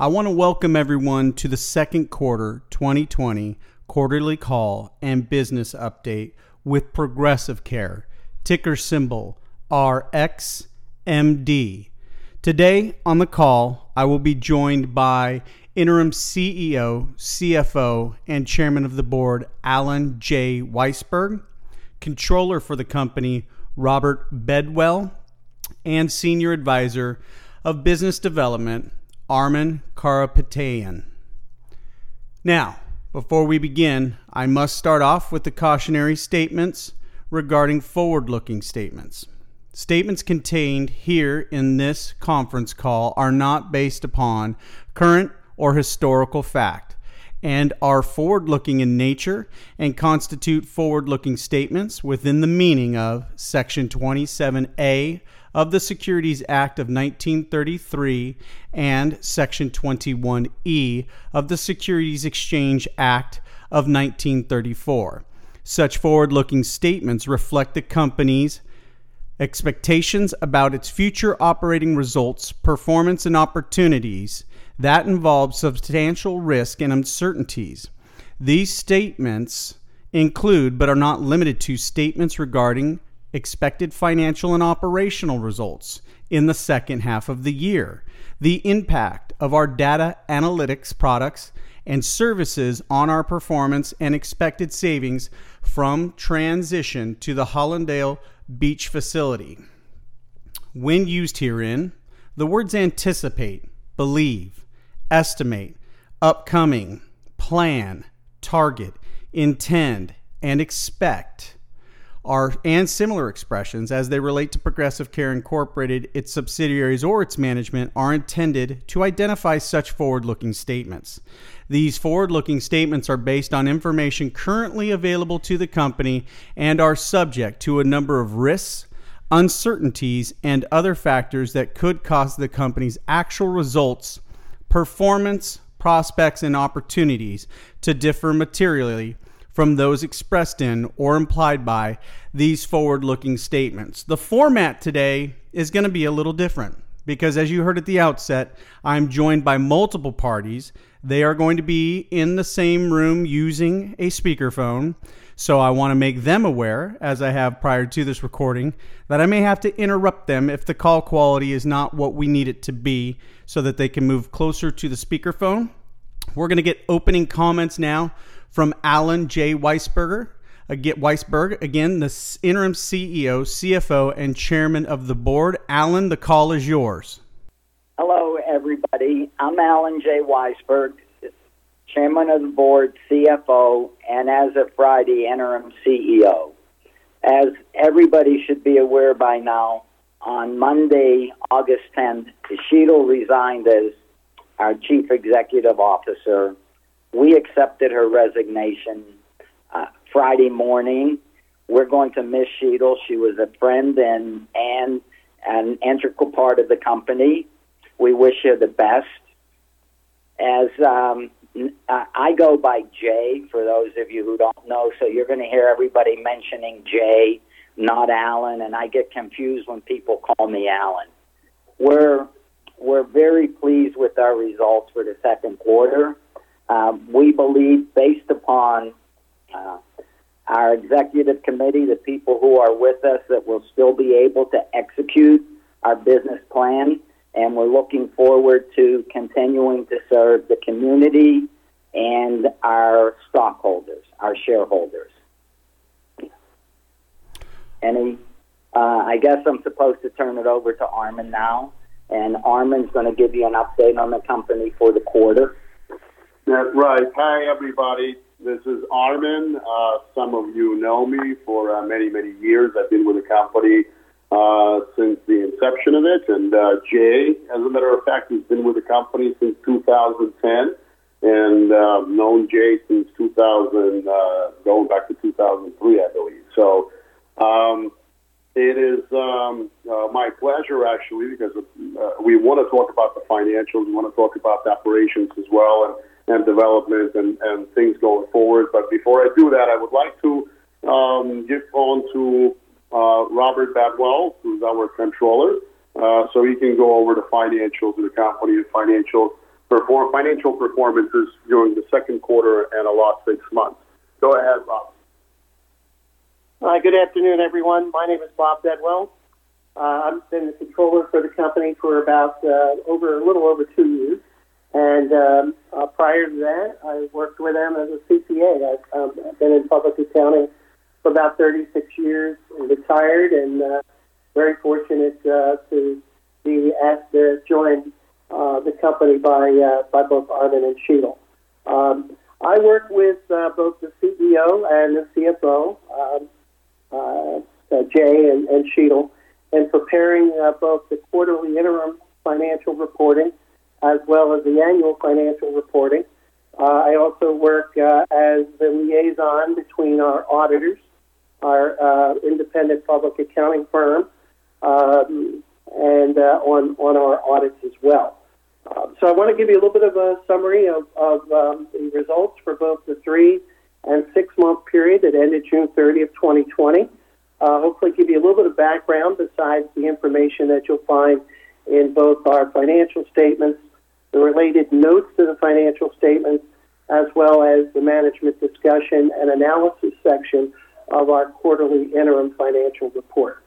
I want to welcome everyone to the second quarter 2020 quarterly call and business update with Progressive Care, ticker symbol RXMD. Today on the call, I will be joined by interim CEO, CFO, and chairman of the board, Alan J. Weisberg, controller for the company, Robert Bedwell, and senior advisor of business development, Armen Karapetyan. Now, before we begin, I must start off with the cautionary statements regarding forward looking statements. Statements contained here in this conference call are not based upon current or historical fact and are forward looking in nature and constitute forward looking statements within the meaning of Section 27A of the Securities Act of 1933 and Section 21E of the Securities Exchange Act of 1934. Such forward looking statements reflect the company's expectations about its future operating results, performance, and opportunities that involve substantial risk and uncertainties. These statements include, but are not limited to, statements regarding expected financial and operational results in the second half of the year, the impact of our data analytics products and services on our performance, and expected savings from transition to the Hallandale Beach facility. When used herein, the words anticipate, believe, estimate, upcoming, plan, target, intend, and expect are and similar expressions as they relate to Progressive Care Incorporated, its subsidiaries, or its management are intended to identify such forward looking statements. These forward looking statements are based on information currently available to the company and are subject to a number of risks, uncertainties, and other factors that could cause the company's actual results, performance, prospects, and opportunities to differ materially from those expressed in or implied by these forward looking statements. The format today is going to be a little different because, as you heard at the outset, I'm joined by multiple parties. They are going to be in the same room using a speakerphone. So I want to make them aware, as I have prior to this recording, that I may have to interrupt them if the call quality is not what we need it to be so that they can move closer to the speakerphone. We're going to get opening comments now from Alan J. Weisberger. Uh, again, Weisberg, again, the interim CEO, CFO, and chairman of the board. Alan, the call is yours. Hello, everybody. I'm Alan J. Weisberg, chairman of the board, CFO, and as of Friday, interim CEO. As everybody should be aware by now, on Monday, August 10th, Sheetal resigned as our chief executive officer we accepted her resignation uh, Friday morning. We're going to miss Sheetal. She was a friend and and an integral part of the company. We wish her the best. As um, I go by Jay, for those of you who don't know, so you're going to hear everybody mentioning Jay, not Alan, and I get confused when people call me Alan. We're we're very pleased with our results for the second quarter. Um, we believe, based upon uh, our executive committee, the people who are with us, that we'll still be able to execute our business plan. And we're looking forward to continuing to serve the community and our stockholders, our shareholders. Any, uh, I guess I'm supposed to turn it over to Armen now. And Armen's going to give you an update on the company for the quarter. That's right. Hi, everybody. This is Armen. Uh, some of you know me for uh, many, many years. I've been with the company uh, since the inception of it. And uh, Jay, as a matter of fact, has been with the company since 2010 and uh, known Jay since 2000, uh, going back to 2003, I believe. So um, it is um, uh, my pleasure, actually, because we want to talk about the financials, we want to talk about the operations as well. And and development and, and things going forward. But before I do that, I would like to um, give on to uh, Robert Bedwell, who's our controller, uh, so he can go over the financials of the company and financial perform financial performances during the second quarter and the last six months. Go ahead, Bob. Hi, good afternoon, everyone. My name is Bob Bedwell. Uh, I've been the controller for the company for about uh, over a little over two years, and um, uh, prior to that, I worked with them as a CPA. I've, um, been in public accounting for about 36 years, and retired, and uh, very fortunate uh, to be asked to join uh, the company by uh, by both Armen and Sheetal. Um, I work with uh, both the CEO and the CFO. Um, uh, uh, Jay and, and Sheetal, and preparing uh, both the quarterly interim financial reporting as well as the annual financial reporting. Uh, I also work uh, as the liaison between our auditors, our uh, independent public accounting firm, um, and on, on our audits as well. Um, so I want to give you a little bit of a summary of, of um, the results for both the three and six month period that ended June 30th, 2020. Uh, hopefully, give you a little bit of background besides the information that you'll find in both our financial statements, the related notes to the financial statements, as well as the management discussion and analysis section of our quarterly interim financial report.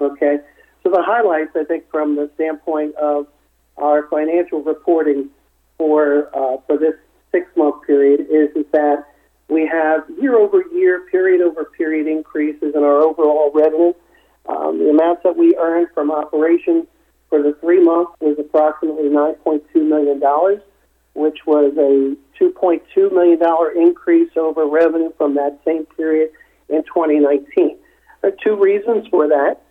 Okay, so the highlights, I think, from the standpoint of our financial reporting for uh, for this six month period is, is that we have year over year, period over period increases in our overall revenue. Um, the amounts that we earned from operations for the three months was approximately $9.2 million, which was a $2.2 million increase over revenue from that same period in 2019. There are two reasons for that.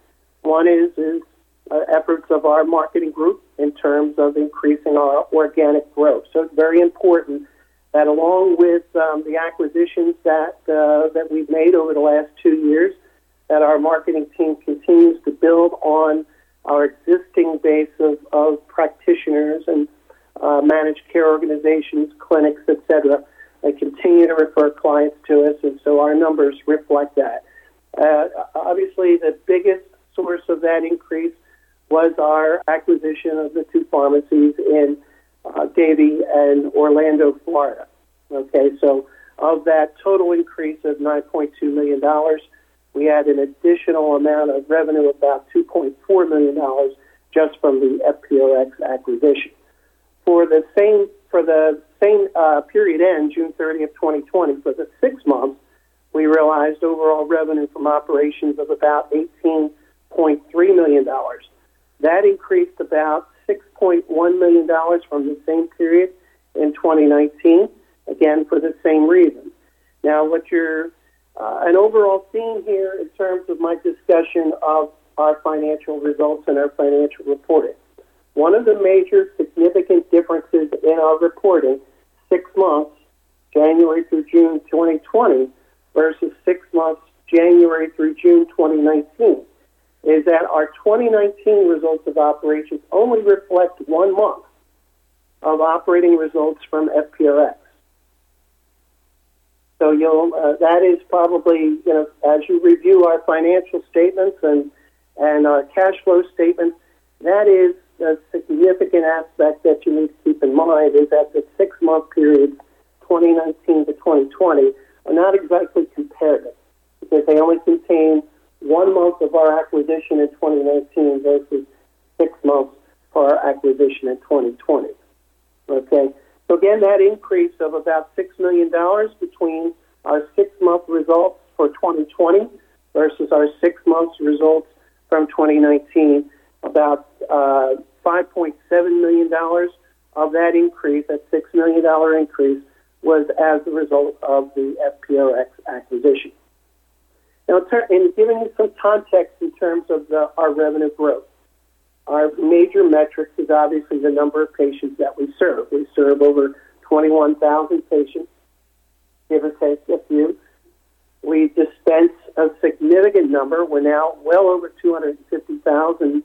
One is, is uh, efforts of our marketing group in terms of increasing our organic growth. So it's very important that along with um, the acquisitions that uh, that we've made over the last two years, that our marketing team continues to build on our existing base of, of practitioners and uh, managed care organizations, clinics, etc. They continue to refer clients to us, and so our numbers reflect that. Uh, obviously, the biggest source of that increase was our acquisition of the two pharmacies in uh, Davie and Orlando, Florida. Okay, so of that total increase of $9.2 million, we had an additional amount of revenue, about $2.4 million, just from the FPRX acquisition. For the same for the same uh, period end, June 30th, 2020, for the six months, we realized overall revenue from operations of about $18.3 million. That increased about $6.1 million from the same period in 2019, again for the same reason. Now, what you're, uh, an overall theme here in terms of my discussion of our financial results and our financial reporting. One of the major significant differences in our reporting, six months, January through June 2020, versus six months, January through June 2019, is that our 2019 results of operations only reflect one month of operating results from FPRX. So you'll uh, that is probably you know as you review our financial statements and and our cash flow statement, that is a significant aspect that you need to keep in mind is that the six month period, 2019 to 2020, are not exactly comparative because they only contain one month of our acquisition in 2019 versus six months for our acquisition in 2020. Okay, so again, that increase of about $6 million between our six month results for 2020 versus our six months results from 2019, about uh, $5.7 million of that increase, that $6 million increase, was as a result of the FPRX acquisition. Now, in giving you some context in terms of the, our revenue growth, our major metric is obviously the number of patients that we serve. We serve over 21,000 patients, give or take a few. We dispense a significant number. We're now well over 250,000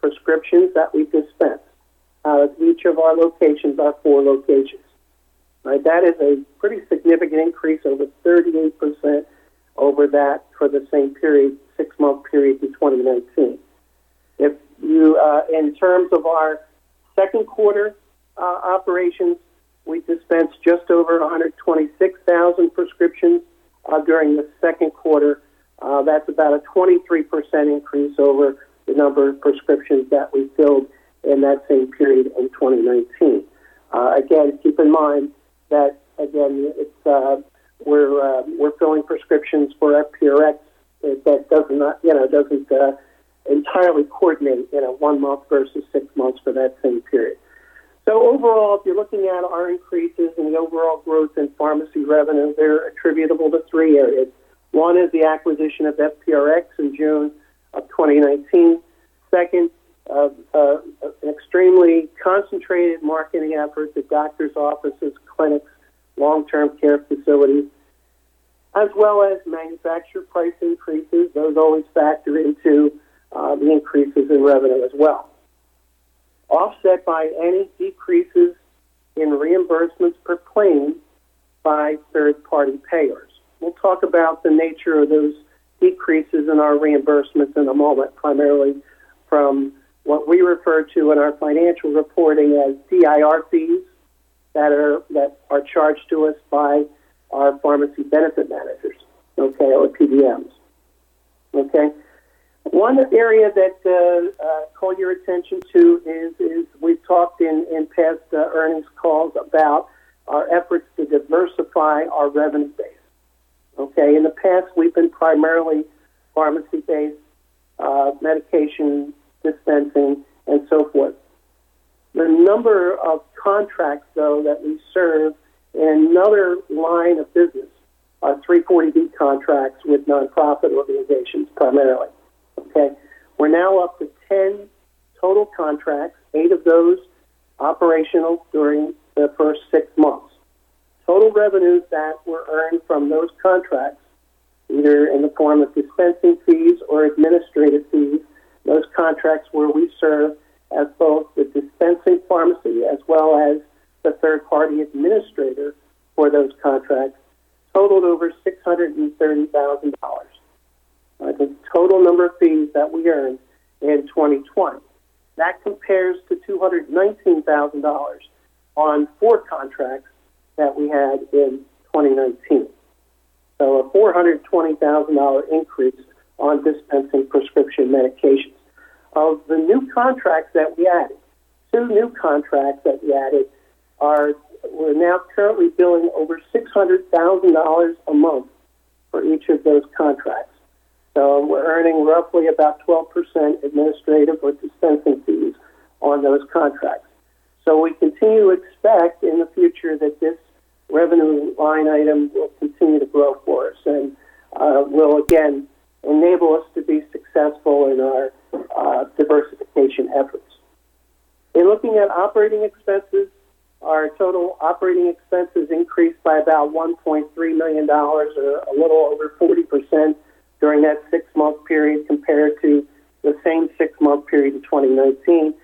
prescriptions that we dispense out of each of our locations, our four locations. Right, that is a pretty significant increase, over 38 percent over that for the same period, six month period in 2019. Uh, in terms of our second quarter uh, operations, we dispensed just over 126,000 prescriptions uh, during the second quarter. That's about a 23% increase over the number of prescriptions that we filled in that same period in 2019. Uh, again, keep in mind that again, it's uh, we're uh, we're filling prescriptions for FPRX that does not you know doesn't entirely coordinate in a one month versus six months for that same period. So overall, if you're looking at our increases in the overall growth in pharmacy revenue, they're attributable to three areas. One is the acquisition of FPRX in June of 2019. Second, uh, uh, an extremely concentrated marketing effort at doctors' offices, clinics, long-term care facilities, as well as manufacturer price increases. Those always factor into uh, the increases in revenue as well. Offset by any decreases in reimbursements per claim by third-party payers. We'll talk about the nature of those decreases in our reimbursements in a moment, primarily from what we refer to in our financial reporting as DIR fees that are that are charged to us by our pharmacy benefit managers, okay, or PBMs. Okay. One area that uh, uh, call your attention to is is we've talked in in past uh, earnings calls about our efforts to diversify our revenue base. Okay, in the past we've been primarily pharmacy based, uh, medication dispensing, and so forth. The number of contracts, though, that we serve in another line of business are 340B contracts with nonprofit organizations primarily. Okay, we're now up to 10 total contracts, eight of those operational during the first six months. Total revenues that were earned from those contracts, either in the form of dispensing fees or administrative fees, those contracts where we serve as both the dispensing pharmacy as well as the third party administrator for those contracts totaled over $630,000. Uh, the total number of fees that we earned in 2020. That compares to $219,000 on four contracts that we had in 2019. So a $420,000 increase on dispensing prescription medications of the new contracts that we added, two new contracts that we added are we're now currently billing over six hundred thousand dollars a month for each of those contracts. So we're earning roughly about twelve percent administrative or dispensing fees on those contracts. So we continue to expect in the future that this revenue line item will continue to grow for us and uh, will again enable us to be successful in our uh, diversification efforts. In looking at operating expenses, our total operating expenses increased by about $1.3 million, or a little over 40% during that six month period compared to the same six month period in 2019.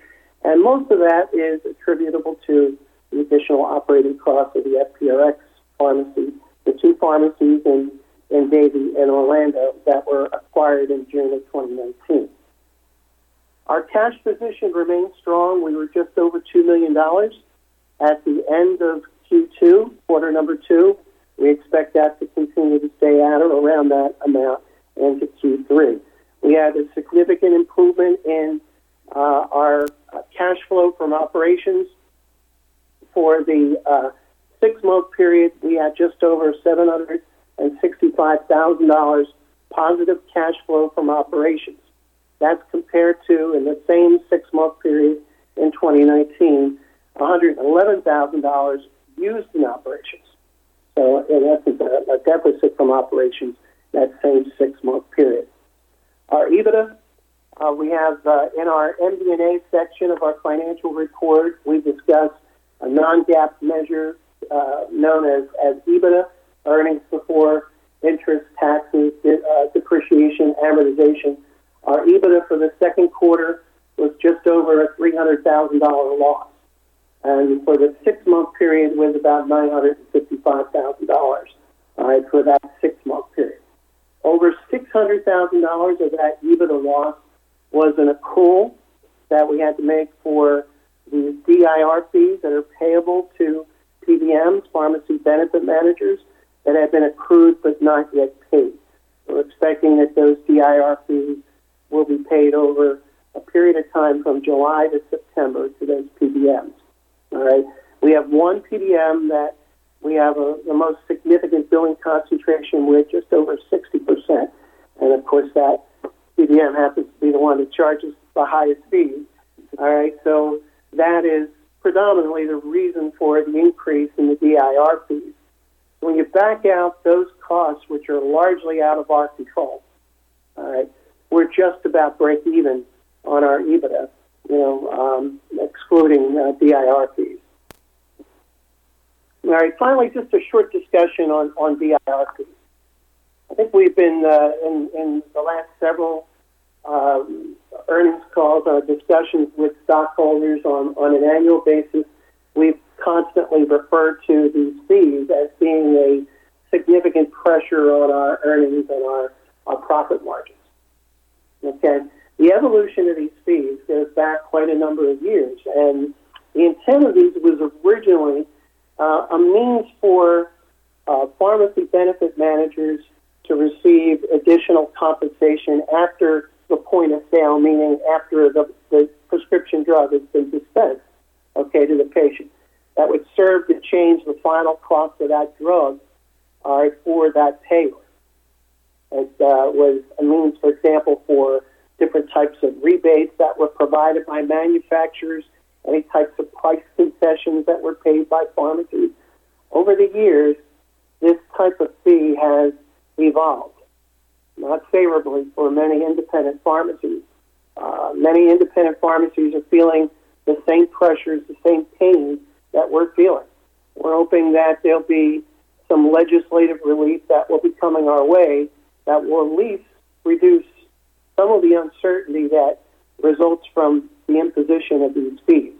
And most of that is attributable to the additional operating costs of the FPRX pharmacy, the two pharmacies in, in Davie and Orlando that were acquired in June of 2019. Our cash position remains strong. We were just over $2 million at the end of Q2, quarter number two. We expect that to continue to stay at or around that amount into Q3. We had a significant improvement in uh, our cash flow from operations. For the uh, six month period, we had just over $765,000 positive cash flow from operations. That's compared to, in the same six month period in 2019, $111,000 used in operations. So, in essence, a deficit from operations that same six month period. Our EBITDA, uh, we have uh, in our MD&A section of our financial report, we discuss a non GAAP measure uh, known as, as EBITDA, earnings before interest, taxes, uh, depreciation, amortization our EBITDA for the second quarter was just over a $300,000 loss. And for the six month period was about $955,000 right, for that six month period. Over $600,000 of that EBITDA loss was an accrual that we had to make for these DIR fees that are payable to PBMs, pharmacy benefit managers, that have been accrued but not yet paid. We're expecting that those DIR fees will be paid over a period of time from July to September to those PBMs. All right. We have one PBM that we have a, the most significant billing concentration with, just over 60%. And of course, that PBM happens to be the one that charges the highest fees. All right. So that is predominantly the reason for the increase in the DIR fees. When you back out those costs, which are largely out of our control, all right, we're just about break even on our EBITDA, you know, um, excluding uh, DIR fees. All right, finally, just a short discussion on, on fees. I think we've been uh, in, in the last several um, earnings calls, our discussions with stockholders on, on an annual basis, we've constantly referred to these fees as being a significant pressure on our earnings and our, our profit margins. Okay, the evolution of these fees goes back quite a number of years, and the intent of these was originally uh, a means for uh, pharmacy benefit managers to receive additional compensation after the point of sale, meaning after the, the prescription drug has been dispensed, okay, to the patient. That would serve to change the final cost of that drug uh, for that payer. It uh, was a means, for example, for different types of rebates that were provided by manufacturers, any types of price concessions that were paid by pharmacies. Over the years, this type of fee has evolved not favorably for many independent pharmacies. Uh, many independent pharmacies are feeling the same pressures, the same pain that we're feeling. We're hoping that there'll be some legislative relief that will be coming our way that will at least reduce some of the uncertainty that results from the imposition of these fees.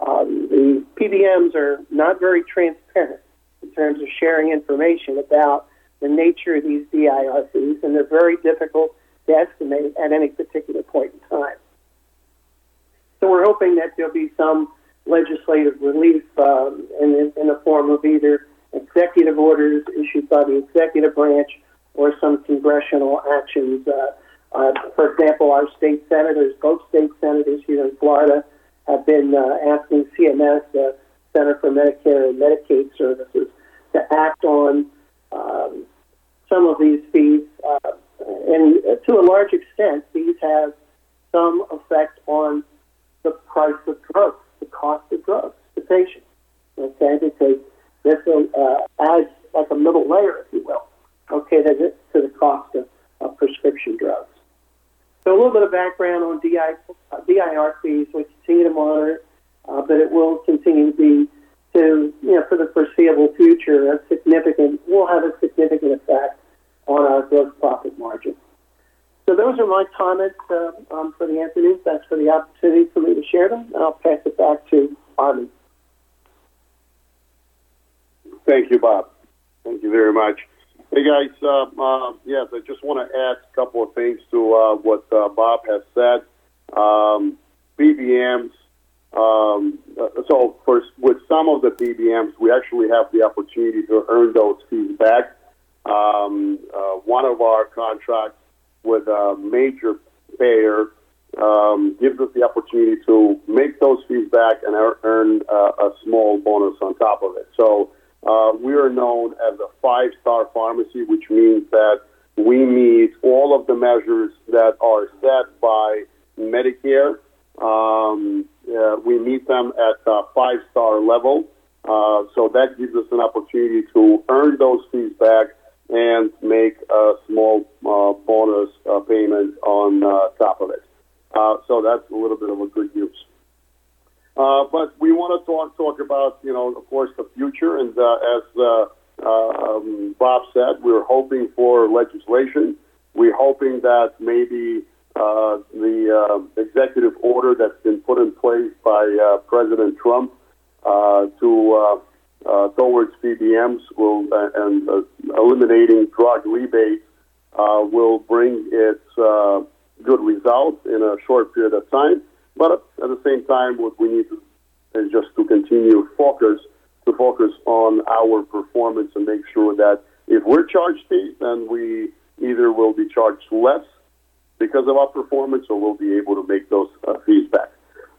Um, the PBMs are not very transparent in terms of sharing information about the nature of these DIR fees, and they're very difficult to estimate at any particular point in time. So we're hoping that there'll be some legislative relief um, in, in the form of either executive orders issued by the executive branch or some congressional actions. Uh, uh, for example, our state senators, both state senators here in Florida, have been uh, asking CMS, the Center for Medicare and Medicaid Services, to act on um, some of these fees, uh, and to a large extent, these have some effect on the price of drugs, the cost of drugs to patients. Okay, because this uh, adds like a middle layer, if you will, okay, to the cost of, of prescription drugs. So a little bit of background on DI, uh, DIR fees. We continue to monitor, uh, but it will continue to be to you know for the foreseeable future a significant will have a significant effect on our gross profit margin. So those are my comments uh, um, for the afternoon. Thanks for the opportunity for me to share them. And I'll pass it back to Armen. Thank you, Bob. Thank you very much. Hey guys, uh, uh, yes, I just want to add a couple of things to uh, what uh, Bob has said. Um, PBMs. Um, uh, so, for, with some of the PBMs, we actually have the opportunity to earn those fees back um, uh, one of our contracts with a major payer um, gives us the opportunity to make those fees back and earn a small bonus on top of it. So uh, we are known as a five-star pharmacy, which means that we meet all of the measures that are set by Medicare. Um, uh, we meet them at a five-star level. Uh, so that gives us an opportunity to earn those fees back and make a small uh, bonus uh, payment on uh, top of it. Uh, so that's a little bit of a good news. Uh, but we want to talk talk about, you know, of course, the future. And uh, as um, Bob said, we're hoping for legislation. We're hoping that maybe the executive order that's been put in place by President Trump to uh, towards PBMs will uh, and uh, eliminating drug rebates uh, will bring its uh, good results in a short period of time. But at the same time, what we need to is just to continue focus to focus on our performance and make sure that if we're charged fees, then we either will be charged less because of our performance, or we'll be able to make those uh, fees back.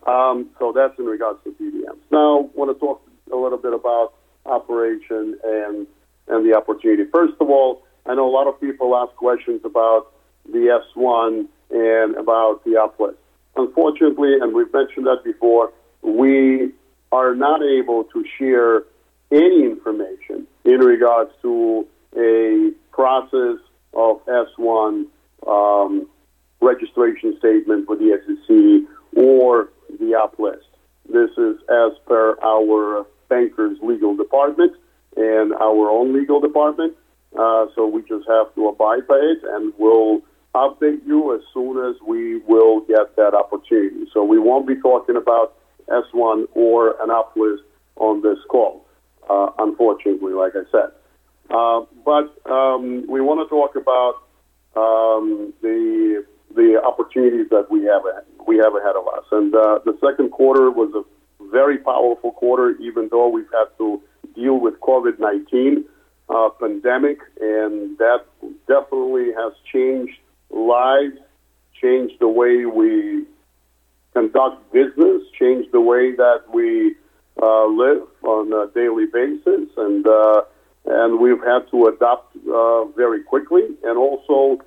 Um, so that's in regards to PBMs. Now, I want to talk a little bit about operation and and the opportunity. First of all, I know a lot of people ask questions about the S1 and about the uplist. Unfortunately, and we've mentioned that before, we are not able to share any information in regards to a process of S1 um, registration statement for the SEC or the uplist. This is as per our banker's legal department and our own legal department. Uh, so we just have to abide by it, and we'll update you as soon as we will get that opportunity. So we won't be talking about S1 or an uplist on this call, uh, unfortunately, like I said. Uh, but um, we want to talk about um, the the opportunities that we have we have ahead of us. And uh, the second quarter was a very powerful quarter, even though we've had to deal with COVID nineteen uh, pandemic, and that definitely has changed lives, change the way we conduct business, change the way that we uh, live on a daily basis, and uh, and we've had to adapt uh, very quickly, and also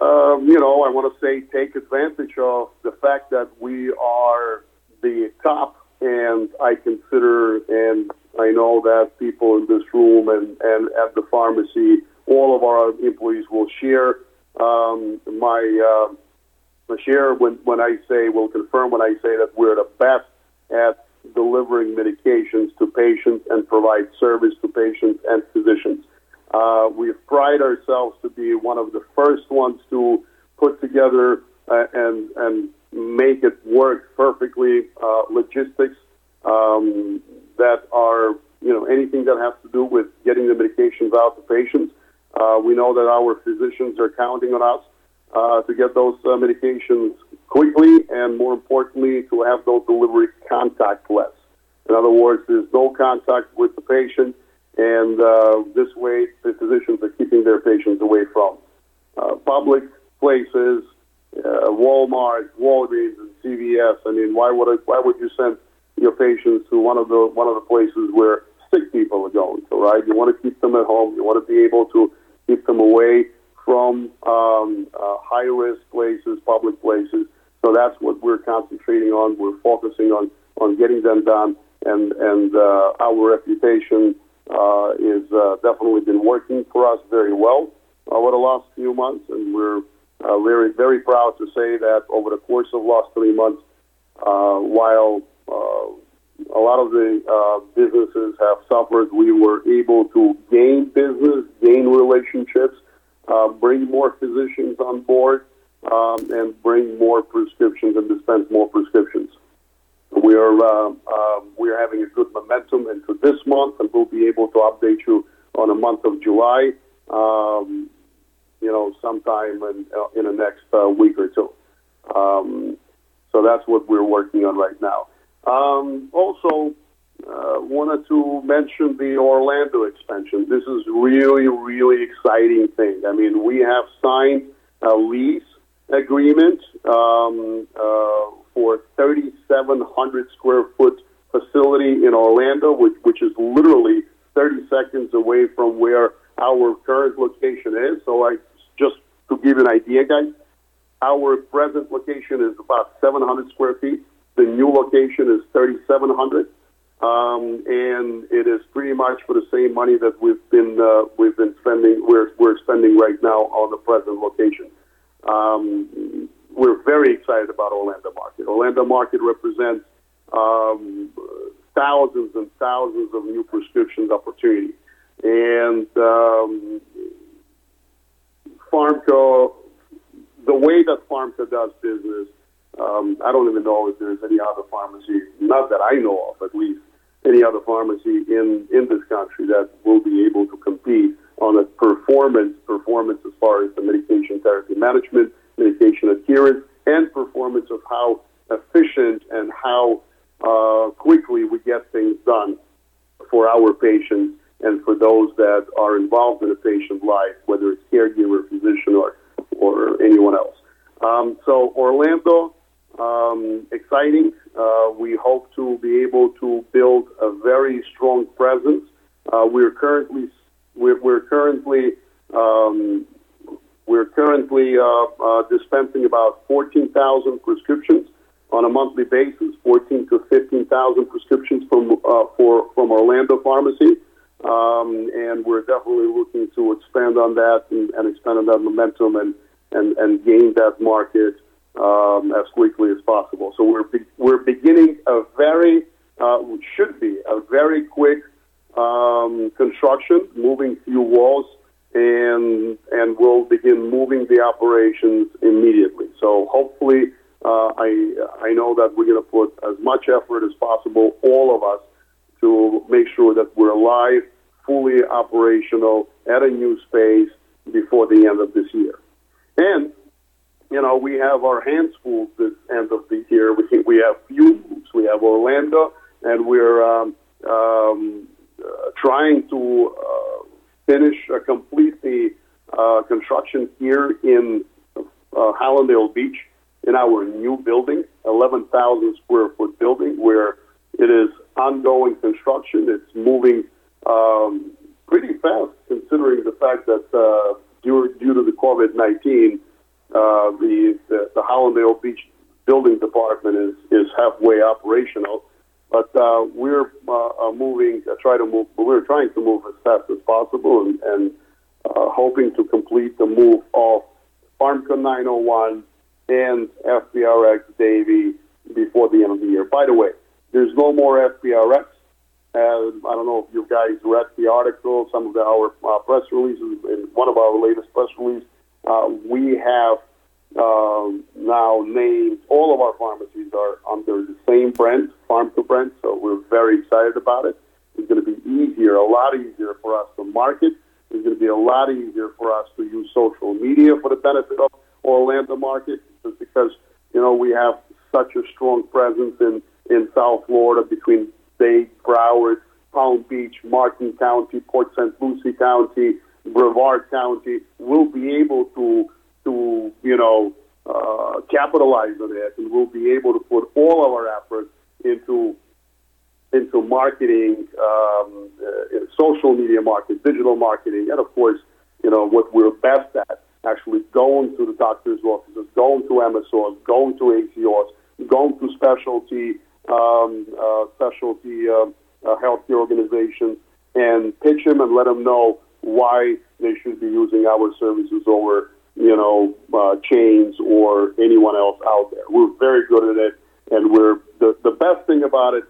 um, you know, I want to say take advantage of the fact that we are the top, and I consider, and I know that people in this room and, and at the pharmacy, all of our employees will share um, my uh, share when, when I say, will confirm when I say that we're the best at delivering medications to patients and provide service to patients and physicians. Uh, we pride ourselves to be one of the first ones to put together uh, and and make it work perfectly uh, logistics um, that are you know anything that has to do with getting the medications out to patients. Uh, we know that our physicians are counting on us uh, to get those uh, medications quickly, and more importantly, to have those deliveries contactless. In other words, there's no contact with the patient and uh, this way the physicians are keeping their patients away from uh, public places, uh, Walmart, Walgreens, and CVS. I mean, why would I, why would you send your patients to one of the one of the places where sick people are going to? Right? You want to keep them at home. You want to be able to keep them away from um, uh, high risk places, public places. So that's what we're concentrating on. We're focusing on on getting them done, and and uh, our reputation uh, is uh, definitely been working for us very well over the last few months, and we're uh, very very proud to say that over the course of the last three months, uh, while uh, a lot of the uh, businesses have suffered, we were able to gain business, gain relationships, uh, bring more physicians on board, um, and bring more prescriptions and dispense more prescriptions. We are uh, uh, we are having a good momentum into this month, and we'll be able to update you on the month of July. Um, you know, sometime in, uh, in the next uh, week or two. Um, so that's what we're working on right now. Um, also, uh, wanted to mention the Orlando expansion. This is really, really exciting thing. I mean, we have signed a lease agreement um, uh, for 3,700 square foot facility in Orlando, which, which is literally 30 seconds away from where our current location is. So, I just to give you an idea, guys, our present location is about 700 square feet. The new location is 3,700, um, and it is pretty much for the same money that we've been uh, we've been spending. We're we're spending right now on the present location. Um, we're very excited about Orlando market. Orlando market represents um, thousands and thousands of new prescriptions opportunity. And um, Pharmco, the way that Pharmco does business, um, I don't even know if there's any other pharmacy, not that I know of at least, any other pharmacy in, in this country that will be able to compete on a performance, performance as far as the medication therapy management, medication adherence, and performance of how efficient and how uh, quickly we get things done for our patients and for those that are involved in a patient's life, whether it's caregiver, physician, or or anyone else. Um, so Orlando, um, exciting. Uh, we hope to be able to build a very strong presence. Uh, we're currently we're, we're currently um, we're currently uh, uh dispensing about 14,000 prescriptions on a monthly basis, 14 to 15,000 prescriptions from uh, for from Orlando Pharmacy. Um, and we're definitely looking to expand on that and, and expand on that momentum and, and, and gain that market um, as quickly as possible. So we're be- we're beginning a very uh, should be a very quick um, construction, moving few walls, and and we'll begin moving the operations immediately. So hopefully, uh, I I know that we're going to put as much effort as possible, all of us, to make sure that we're live, fully operational at a new space before the end of this year. And you know, we have our hands full this end of the year. We we have few moves. We have Orlando, and we're um, um, uh, trying to uh, finish complete the uh, construction here in uh, Hallandale Beach in our new building, 11,000 square foot building, where it is ongoing construction. It's moving um, pretty fast, considering the fact that uh, due, due to the COVID 19 uh, the, the the Hallandale Beach Building Department is is halfway operational, but uh, we're uh, moving. Uh, try to move. We're trying to move as fast as possible, and, and uh, hoping to complete the move of PharmCo 901 and FPRX Davie before the end of the year. By the way, there's no more FPRX. Uh, I don't know if you guys read the article, some of the, our uh, press releases, in one of our latest press releases uh, we have um, now named all of our pharmacies are under the same brand, Farm to Brand. So we're very excited about it. It's going to be easier, a lot easier for us to market. It's going to be a lot easier for us to use social media for the benefit of Orlando market, just because you know we have such a strong presence in in South Florida between Dade, Broward, Palm Beach, Martin County, Port St. Lucie County, Brevard County will be able to to you know uh, capitalize on it, and we'll be able to put all of our efforts into into marketing, um, uh, social media marketing, digital marketing, and of course, you know what we're best at, actually going to the doctor's offices, going to MSOs, going to ACOs, going to specialty um, uh, specialty uh, uh, healthcare organizations, and pitch them and let them know why they should be using our services over, you know, uh, chains or anyone else out there. We're very good at it, and we're the, the best thing about it.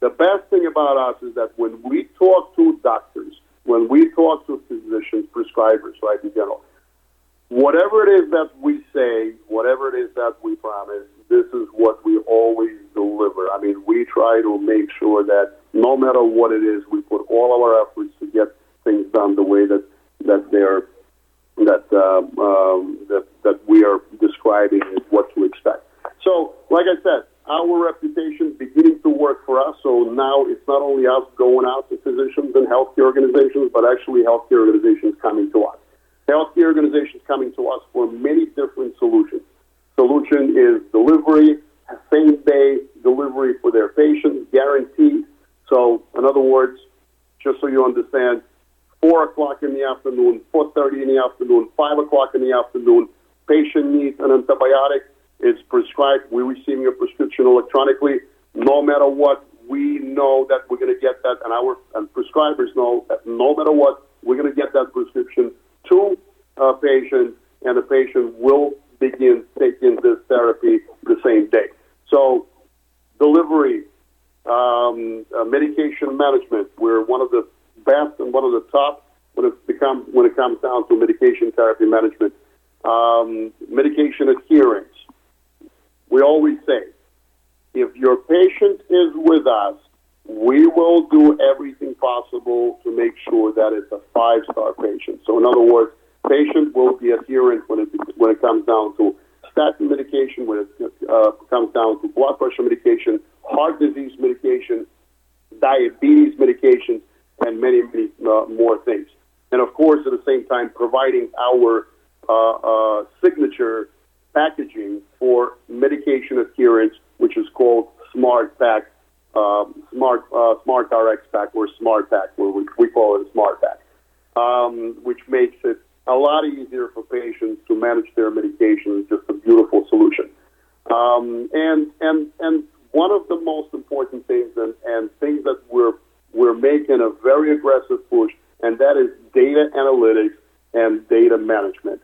The best thing about us is that when we talk to doctors, when we talk to physicians, prescribers, right, in general, whatever it is that we say, whatever it is that we promise, this is what we always deliver. I mean, we try to make sure that no matter what it is, we put all our efforts to get things done the way that that they're that uh, um, that that we are describing is what to expect. So, like I said, our reputation beginning to work for us. So now it's not only us going out to physicians and healthcare organizations, but actually healthcare organizations coming to us. Healthcare organizations coming to us for many different solutions. Solution is delivery, same day delivery for their patients, guaranteed. So, in other words, just so you understand, 4 o'clock in the afternoon, 4.30 in the afternoon, 5 o'clock in the afternoon. Patient needs an antibiotic. It's prescribed. We're receiving a prescription electronically. No matter what, we know that we're going to get that, and our and prescribers know that no matter what, we're going to get that prescription to a patient, and the patient will begin taking this therapy the same day. So, delivery, um, uh, medication management, we're one of the best and one of the top when it becomes when it comes down to medication therapy management. Um, medication adherence. We always say, if your patient is with us, we will do everything possible to make sure that it's a five-star patient. So, in other words, patient will be adherent when it when it comes down to statin medication, when it uh, comes down to blood pressure medication, heart disease medication, diabetes medication, and many, many uh, more things. And of course, at the same time, providing our uh, uh, signature packaging for medication adherence, which is called Smart Pack, um, Smart uh, Smart RX Pack or Smart Pack, where we, we call it a Smart Pack, um, which makes it a lot easier for patients to manage their medication. It's just a beautiful solution. Um, and and and one of the most important things and, and things that we're we're making a very aggressive push, and that is data analytics and data management.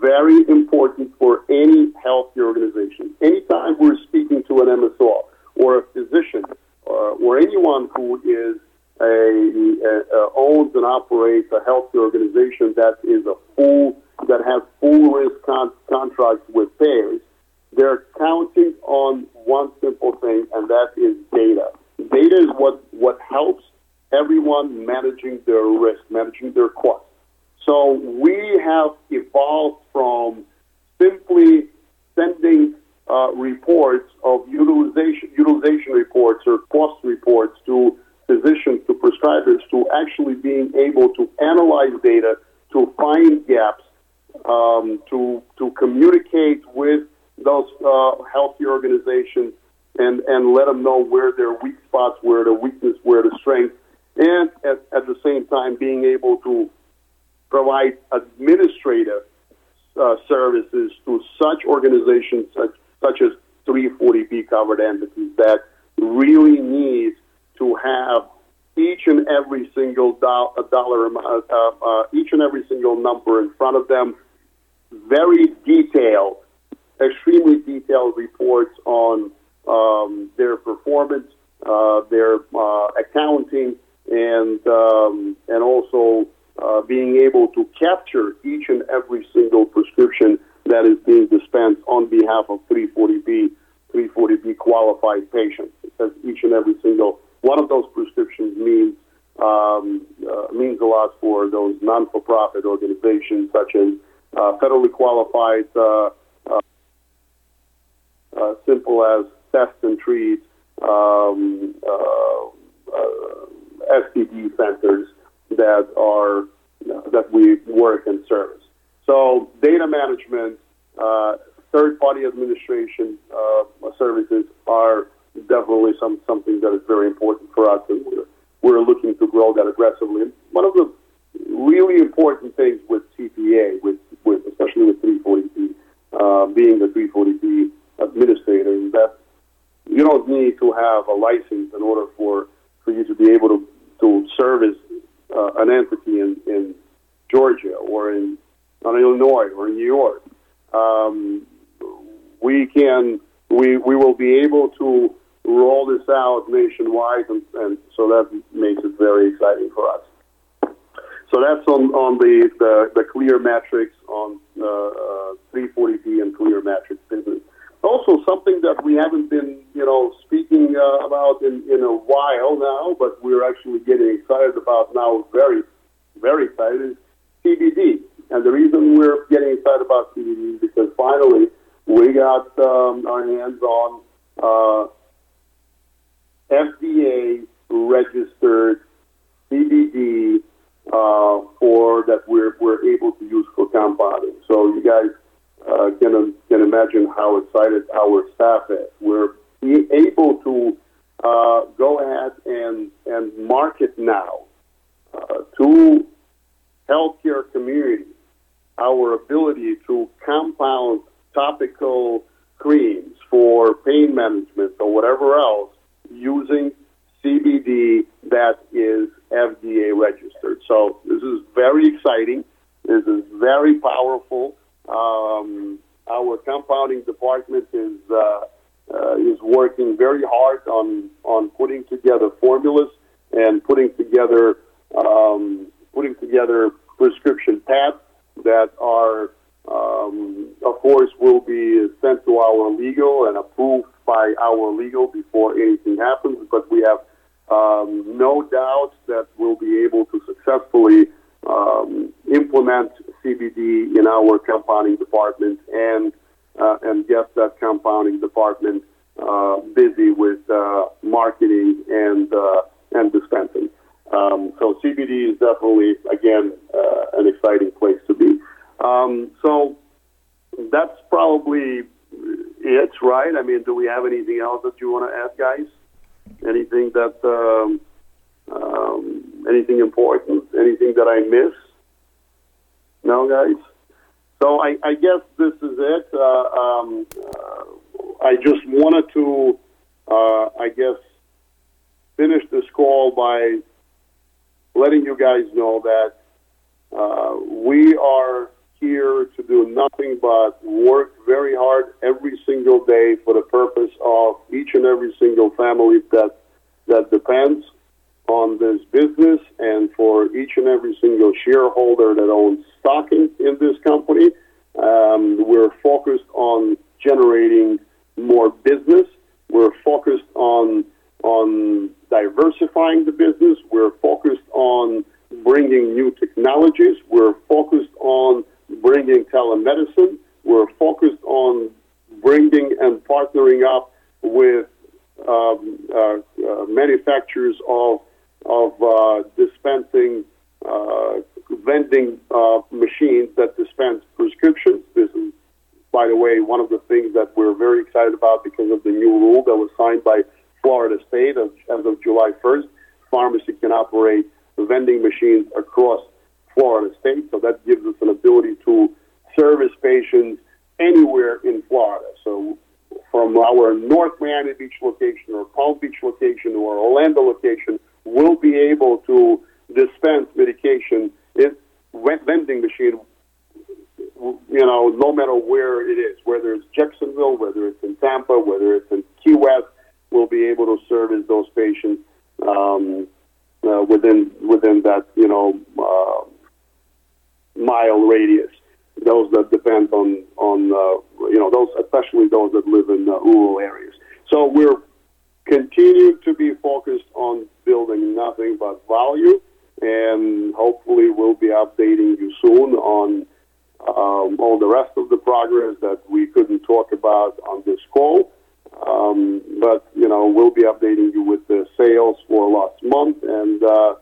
Very important for any healthcare organization. Anytime we're speaking to an MSO or a physician uh, or anyone who is a, a, owns and operates a healthcare organization that is a full that has full risk con- contracts with payers, they're counting on one simple thing, and that is data. Data is what what helps everyone managing their risk, managing their costs. So we have evolved from simply sending uh, reports of utilization utilization reports or cost reports to physicians to prescribers to actually being able to analyze data to find gaps um, to to communicate with those uh, healthy organizations and and let them know where their weak spots, where the weakness, where the strength, and at, at the same time being able to provide administrative uh, services to such organizations such, such as 340B covered entities that really need to have each and every single do- dollar, uh, uh, each and every single number in front of them, very detailed, extremely detailed reports on um, their performance, uh, their uh, accounting, and um, and also uh, being able to capture each and every single prescription that is being dispensed on behalf of 340B 340B qualified patients. Because each and every single one of those prescriptions means um, uh, means a lot for those non-for-profit organizations such as uh, federally qualified, uh, uh, uh simple as test and treat, um, uh, STD centers that are that we work and service. So data management, third-party administration services are definitely some something that is very important for us, and we're, we're looking to grow that aggressively. And one of the really important things with TPA, with, with especially with 340B, uh, being the 340B administrator, is that you don't need to have a license in order for, for you to be able to, to service uh, an entity in, in Georgia or in, in Illinois or in New York. Um, we can we we will be able to roll this out nationwide, and, and so that makes it very exciting for us. So that's on, on the, the, the ClearMetrX on uh, uh, 340B and ClearMetrX business. Also, something that we haven't been, you know, speaking uh, about in, in a while now, but we're actually getting excited about now, very, very excited, is CBD. And the reason we're getting excited about CBD is because finally we got um, our hands on uh, FDA registered CBD uh, for that we're, we're able to use for compounding. So you guys uh, can, can imagine how excited our staff is. We're able to uh, go ahead and, and market now uh, to healthcare community our ability to compound topical creams for pain management or whatever else using CBD that is FDA registered. So this is very exciting. This is very powerful. Um, our compounding department is uh, uh, is working very hard on on putting together formulas and putting together um, putting together prescription pads that are um, of course, will be sent to our legal and approved by our legal before anything happens. But we have um, no doubt that we'll be able to successfully um, implement CBD in our compounding department and uh, and get that compounding department uh, busy with uh, marketing and uh, and dispensing. Um, so CBD is definitely again uh, an exciting place to be. Um, so that's probably it, right? I mean, do we have anything else that you want to add, guys? Anything that um, um, anything important? Anything that I miss? No, guys. So I, I guess this is it. Uh, um, uh, I just wanted to, uh, I guess, finish this call by letting you guys know that uh, we are here to do nothing but work very hard every single day for the purpose of each and every single family that that depends on this business and for each and every single shareholder that owns stock in, in this company. Um, we're focused on generating more business. We're focused on on diversifying the business. We're focused on bringing new technologies. We're focused on bringing telemedicine. We're focused on bringing and partnering up with um, uh, uh, manufacturers of of uh, dispensing uh, vending uh, machines that dispense prescriptions. This is, by the way, one of the things that we're very excited about because of the new rule that was signed by Florida State as, as of July 1st. Pharmacy can operate vending machines across Florida State, so that gives us an ability to service patients anywhere in Florida. So from our North Miami Beach location or Palm Beach location or Orlando location, we'll be able to dispense medication in vending machine, you know, no matter where it is, whether it's Jacksonville, whether it's in Tampa, whether it's in Key West, we'll be able to service those patients um, uh, within within that you know uh, mile radius. Those that depend on on uh, you know those especially those that live in uh, rural areas. So we're continuing to be focused on building nothing but value, and hopefully we'll be updating you soon on um, all the rest of the progress that we couldn't talk about on this call. Um, but you know we'll be updating you with the sales for last month and. Uh,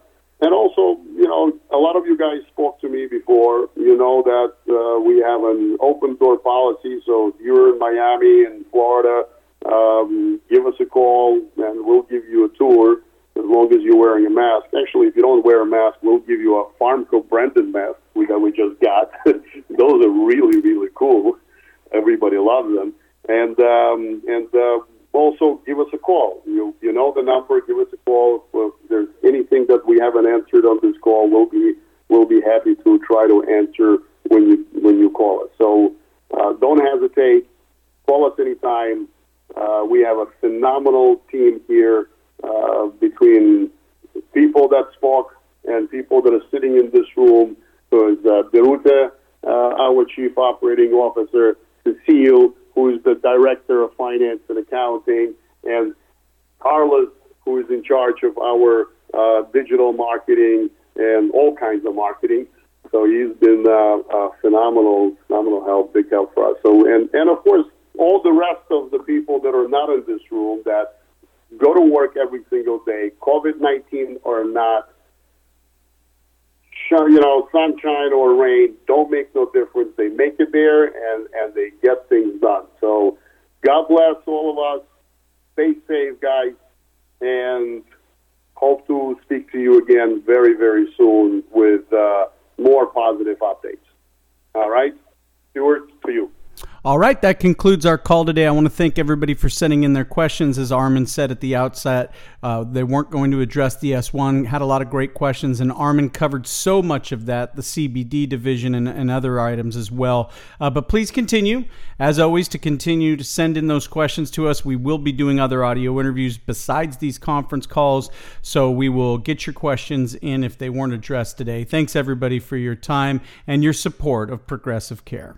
and also, you know, a lot of you guys spoke to me before. You know that uh, we have an open door policy. So if you're in Miami and Florida, um, give us a call and we'll give you a tour as long as you're wearing a mask. Actually, if you don't wear a mask, we'll give you a PharmCo branded mask we, that we just got. Those are really, really cool. Everybody loves them. And um, and uh, also give us a call. You you know the number. Give us a call if there's anything that we haven't answered on this call. We'll be we'll be happy to try to answer when you when you call us. So uh, don't hesitate. Call us anytime. Uh, we have a phenomenal team here uh, between people that spoke and people that are sitting in this room. So it's uh, Birute, uh, our chief operating officer, Cecile, who is the director of finance and accounting, and Carlos, who is in charge of our uh, digital marketing and all kinds of marketing. So he's been uh, a phenomenal, phenomenal help, big help for us. So and and of course all the rest of the people that are not in this room that go to work every single day, COVID nineteen or not, you know, sunshine or rain, don't make no difference. They make it there and, and they get things done. So God bless all of us. Stay safe, guys, and hope to speak to you again very, very soon with uh, more positive updates. All right? Stuart, to you. All right, that concludes our call today. I want to thank everybody for sending in their questions. As Armen said at the outset, uh, they weren't going to address the S1, had a lot of great questions, and Armen covered so much of that, the CBD division and, and other items as well. Uh, but please continue, as always, to continue to send in those questions to us. We will be doing other audio interviews besides these conference calls, so we will get your questions in if they weren't addressed today. Thanks, everybody, for your time and your support of Progressive Care.